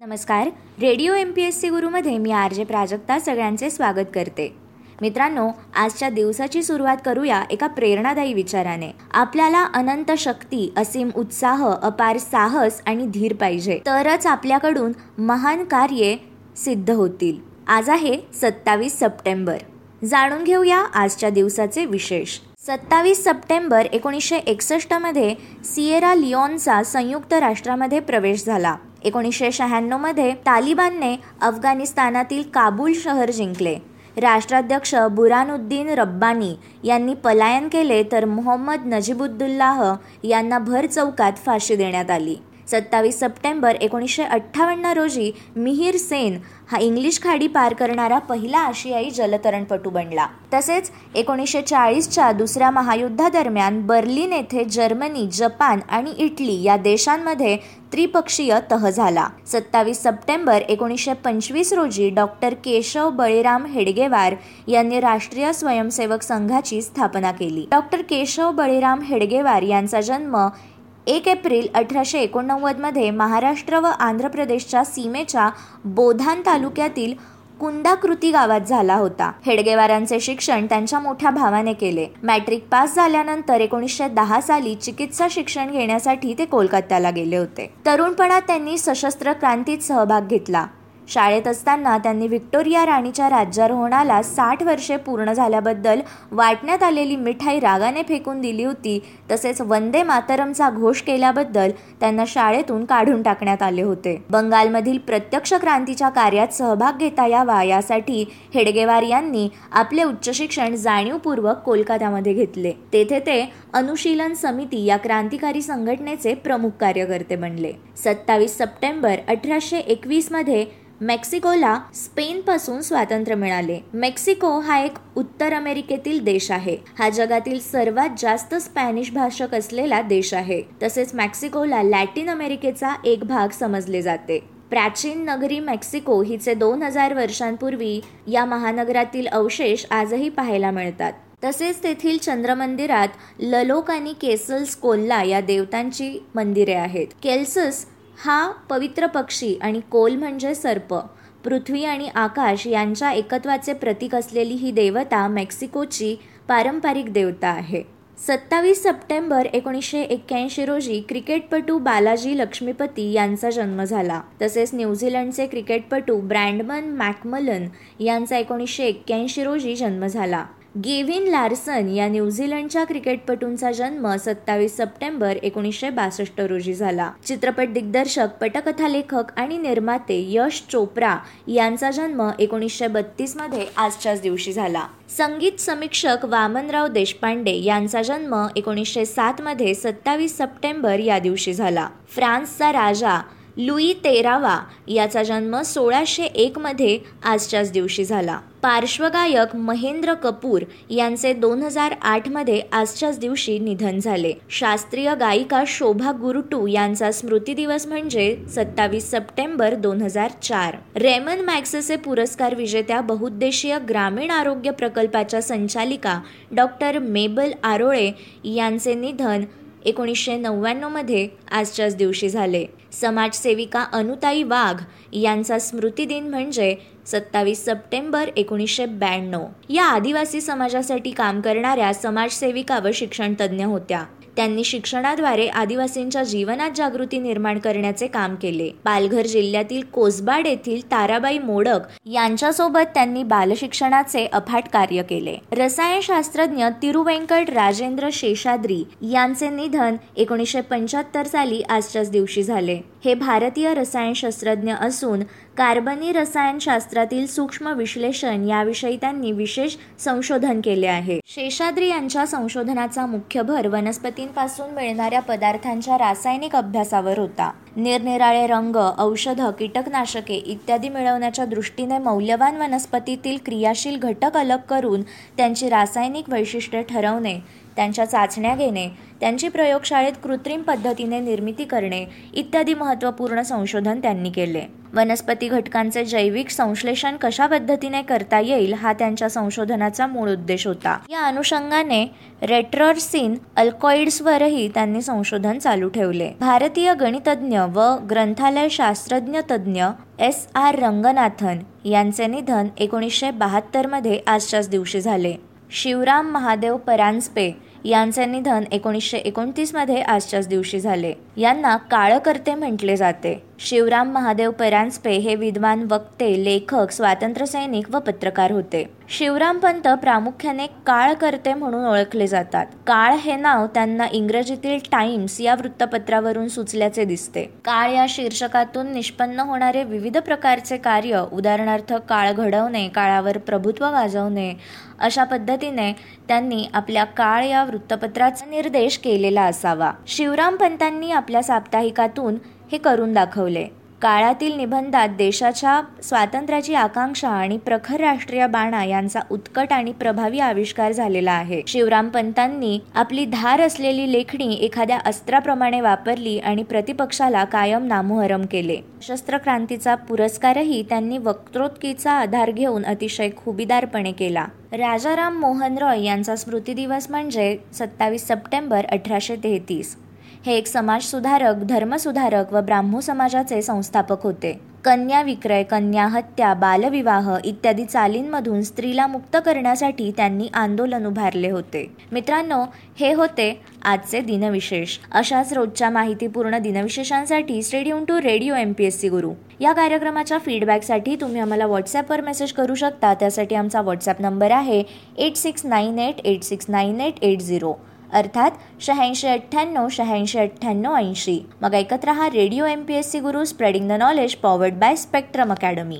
नमस्कार. Radio M P S C गुरुमध्ये मी R J Prajakta सगळ्यांचे स्वागत करते. मित्रांनो आजच्या दिवसाची सुरुवात करूया एका प्रेरणादायी विचाराने. आपल्याला अनंत शक्ती असीम उत्साह अपार साहस आणि धीर पाहिजे. तरच आपल्याकडून महान कार्ये सिद्ध होतील. आज आहे सत्तावीस सप्टेंबर. जाणून घेऊया आजच्या दिवसाचे विशेष. सत्तावीस सप्टेंबर एकोणीसशे एकसष्टमध्ये सिएरा लिओनचा संयुक्त राष्ट्रामध्ये प्रवेश झाला. एकोणीसशे शहाण्णवमध्ये तालिबानने अफगाणिस्तानातील काबूल शहर जिंकले. राष्ट्राध्यक्ष बुरानुद्दीन रब्बानी यांनी पलायन केले तर मोहम्मद नजीबुद्दुल्लाह यांना भर चौकात फाशी देण्यात आली. सत्तावीस सप्टेंबर एकोणीसशे अठ्ठावन्न रोजी मिहीर सेन हा इंग्लिश खाडी पार करणारा पहिला आशियाई जलतरणपटू बनला. तसेच एकोणीसशे चाळीसच्या दुसऱ्या महायुद्धादरम्यान बर्लिन येथे जर्मनी जपान आणि इटली या देशांमध्ये त्रिपक्षीय तह झाला. सत्तावीस सप्टेंबर एकोणीसशे पंचवीस रोजी डॉक्टर केशव बळीराम हेडगेवार यांनी राष्ट्रीय स्वयंसेवक संघाची स्थापना केली. डॉक्टर केशव बळीराम हेडगेवार यांचा जन्म एक एप्रिल अठराशे एकोणनव्वदमध्ये महाराष्ट्र व आंध्र प्रदेशच्या सीमेच्या बोधान तालुक्यातील कुंडाकृती गावात झाला होता. हेडगेवारांचे शिक्षण त्यांच्या मोठ्या भावाने केले. मॅट्रिक पास झाल्यानंतर एकोणीसशे दहा साली चिकित्सा शिक्षण घेण्यासाठी ते कोलकात्याला गेले होते. तरुणपणात त्यांनी सशस्त्र क्रांतीत सहभाग घेतला. शाळेत असताना त्यांनी व्हिक्टोरिया राणीच्या राज्यारोहणाला साठ वर्षे पूर्ण झाल्याबद्दल वाटण्यात आलेली मिठाई रागाने फेकून दिली होती. तसेच वंदे मातरमचा घोष केल्याबद्दल त्यांना शाळेतून काढून टाकण्यात आले होते. बंगालमधील प्रत्यक्ष क्रांतीच्या कार्यात सहभाग घेता यावा यासाठी हेडगेवार यांनी आपले उच्च शिक्षण जाणीवपूर्वक कोलकात्यामध्ये घेतले. तेथे ते अनुशीलन समिती या क्रांतिकारी संघटनेचे प्रमुख कार्यकर्ते बनले. सत्तावीस सप्टेंबर अठराशे एकवीसमध्ये मेक्सिकोला स्पेनपासून स्वातंत्र्य मिळाले. मेक्सिको हा एक उत्तर अमेरिकेतील देश आहे. हा जगातील सर्वात जास्त स्पॅनिश भाषक असलेला देश आहे. तसेच मेक्सिकोला लॅटिन अमेरिकेचा एक भाग समजले जाते. प्राचीन नगरी मेक्सिको हिचे दोन हजार वर्षांपूर्वी या महानगरातील अवशेष आजही पाहायला मिळतात. तसेच तेथील चंद्रमंदिरात ललोक आणि केसल्स कोल्ला या देवतांची मंदिरे आहेत. केल्सस हा पवित्र पक्षी आणि कोल म्हणजे सर्प. पृथ्वी आणि आकाश यांच्या एकत्वाचे प्रतीक असलेली ही देवता मेक्सिकोची पारंपरिक देवता आहे. सत्तावीस सप्टेंबर एकोणीसशे एक्क्याऐंशी रोजी क्रिकेटपटू बालाजी लक्ष्मीपती यांचा जन्म झाला. तसेच न्यूझीलंडचे क्रिकेटपटू ब्रँडमन मॅकमलन यांचा एकोणीसशे एक्क्याऐंशी रोजी जन्म झाला. गेव्हिन लार्सन या न्यूझीलंडच्या क्रिकेटपटूंचा जन्म सत्तावीस सप्टेंबर एकोणीसशे बासष्ट रोजी झाला. चित्रपट दिग्दर्शक पटकथा लेखक आणि निर्माते यश चोप्रा यांचा जन्म एकोणीसशे बत्तीसमध्ये आजच्याच दिवशी झाला. संगीत समीक्षक वामनराव देशपांडे यांचा जन्म एकोणीसशे सात मध्ये सत्तावीस सप्टेंबर या दिवशी झाला. फ्रान्सचा राजा लुई तेरावा याचा जन्म सोळाशे एकमध्ये आजच्याच दिवशी झाला. पार्श्वगायक महेंद्र कपूर यांचे दोन हजार आठमध्ये आजच्याच दिवशी निधन झाले. शास्त्रीय गायिका शोभा गुरुटू यांचा स्मृती दिवस म्हणजे सत्तावीस सप्टेंबर दोन हजार चार. रेमन मॅक्सेसे पुरस्कार विजेत्या बहुउद्देशीय ग्रामीण आरोग्य प्रकल्पाच्या संचालिका डॉक्टर मेबल आरोळे यांचे निधन एकोणीसशे नव्याण्णवमध्ये आजच्याच दिवशी झाले. समाजसेविका अनुताई वाघ यांचा स्मृतिदिन म्हणजे सत्तावीस सप्टेंबर एकोणीसशे ब्याण्णव. या आदिवासी समाजासाठी काम करणाऱ्या समाजसेविका व शिक्षणतज्ज्ञ होत्या. त्यांनी शिक्षणाद्वारे आदिवासींच्या जीवनात जागृती निर्माण करण्याचे काम केले. पालघर जिल्ह्यातील कोसबाड येथील ताराबाई मोडक यांच्यासोबत त्यांनी बालशिक्षणाचे अफाट कार्य केले. रसायनशास्त्रज्ञ तिरुवेंकट राजेंद्र शेषाद्री यांचे निधन एकोणीसशे पंच्याहत्तर साली आजच्याच दिवशी झाले. हे भारतीय रसायनशास्त्रज्ञ असून कार्बनी रसायनशास्त्रातील सूक्ष्म विश्लेषण याविषयी त्यांनी विशेष संशोधन केले आहे. शेषाद्री यांच्या संशोधनाचा मुख्य भर वनस्पती वनस्पतींपासून मिळणाऱ्या पदार्थांच्या रासायनिक अभ्यासावर होता. निरनिराळे रंग औषध कीटकनाशके इत्यादी मिळवण्याच्या दृष्टीने मौल्यवान वनस्पतीतील क्रियाशील घटक अलग करून त्यांची रासायनिक वैशिष्ट्ये ठरवणे त्यांच्या चाचण्या घेणे त्यांची प्रयोगशाळेत कृत्रिम पद्धतीने निर्मिती करणे इत्यादी महत्त्वपूर्ण संशोधन त्यांनी केले. वनस्पती घटकांचे जैविक संश्लेषण कशा पद्धतीने करता येईल हा त्यांच्या संशोधनाचा मूळ उद्देश होता. या अनुषंगाने रेट्रॉरसिन अल्कॉइड्सवरही त्यांनी संशोधन चालू ठेवले. भारतीय गणितज्ञ व ग्रंथालय शास्त्रज्ञ तज्ज्ञ एस आर रंगनाथन यांचे निधन एकोणीसशे बहात्तरमध्ये आजच्याच दिवशी झाले. शिवराम महादेव परांजपे यांचे निधन एकोणीसशे एकोणतीसमध्ये आजच्याच दिवशी झाले. यांना काळकर्ते म्हटले जाते. शिवराम महादेव परांजपे हे विद्वान वक्ते लेखक स्वातंत्र्यसैनिक व पत्रकार होते. शिवराम पंत प्रामुख्याने काळकर्ते म्हणून ओळखले जातात. काळ हे नाव त्यांना इंग्रजीतील टाइम्स या वृत्तपत्रावरून सुचल्याचे दिसते. काळ या शीर्षकातून निष्पन्न होणारे विविध प्रकारचे कार्य उदाहरणार्थ काळ घडवणे काळावर प्रभुत्व गाजवणे अशा पद्धतीने त्यांनी आपल्या काळ या वृत्तपत्राचा निर्देश केलेला असावा. शिवराम पंतांनी आपल्या साप्ताहिकातून हे करून दाखवले. काळातील निबंधात देशाच्या स्वातंत्र्याची आकांक्षा आणि प्रखर राष्ट्रीय बाणा यांचा उत्कट आणि प्रभावी आविष्कार झालेला आहे. शिवराम पंतांनी आपली धार असलेली लेखणी एखाद्या अस्त्राप्रमाणे वापरली आणि प्रतिपक्षाला कायम नामोहरम केले. शस्त्र क्रांतीचा पुरस्कारही त्यांनी वक्तृत्कीचा आधार घेऊन अतिशय खुबीदारपणे केला. राजाराम मोहन रॉय यांचा स्मृतिदिवस म्हणजे सत्तावीस सप्टेंबर अठराशे तेहतीस. हे एक समाजसुधारक धर्मसुधारक व ब्राह्मो समाजाचे संस्थापक होते. कन्या विक्रय कन्या हत्या बालविवाह इत्यादी चालींमधून स्त्रीला मुक्त करण्यासाठी त्यांनी आंदोलन उभारले होते. मित्रांनो हे होते आजचे दिनविशेष. अशाच रोजच्या माहितीपूर्ण दिनविशेषांसाठी stay tuned to radio M P S C Guru. या कार्यक्रमाच्या फीडबॅकसाठी तुम्ही आम्हाला व्हॉट्सॲपवर मेसेज करू शकता. त्यासाठी आमचा व्हॉट्सॲप नंबर आहे eight six nine eight eight six nine eight eight zero अर्थात शहाऐंशी अठ्ठ्याण्णव शहाऐंशी अठ्ठ्याण्णव ऐंशी. मग ऐकत रहा radio M P S C Guru spreading the knowledge powered by Spectrum Academy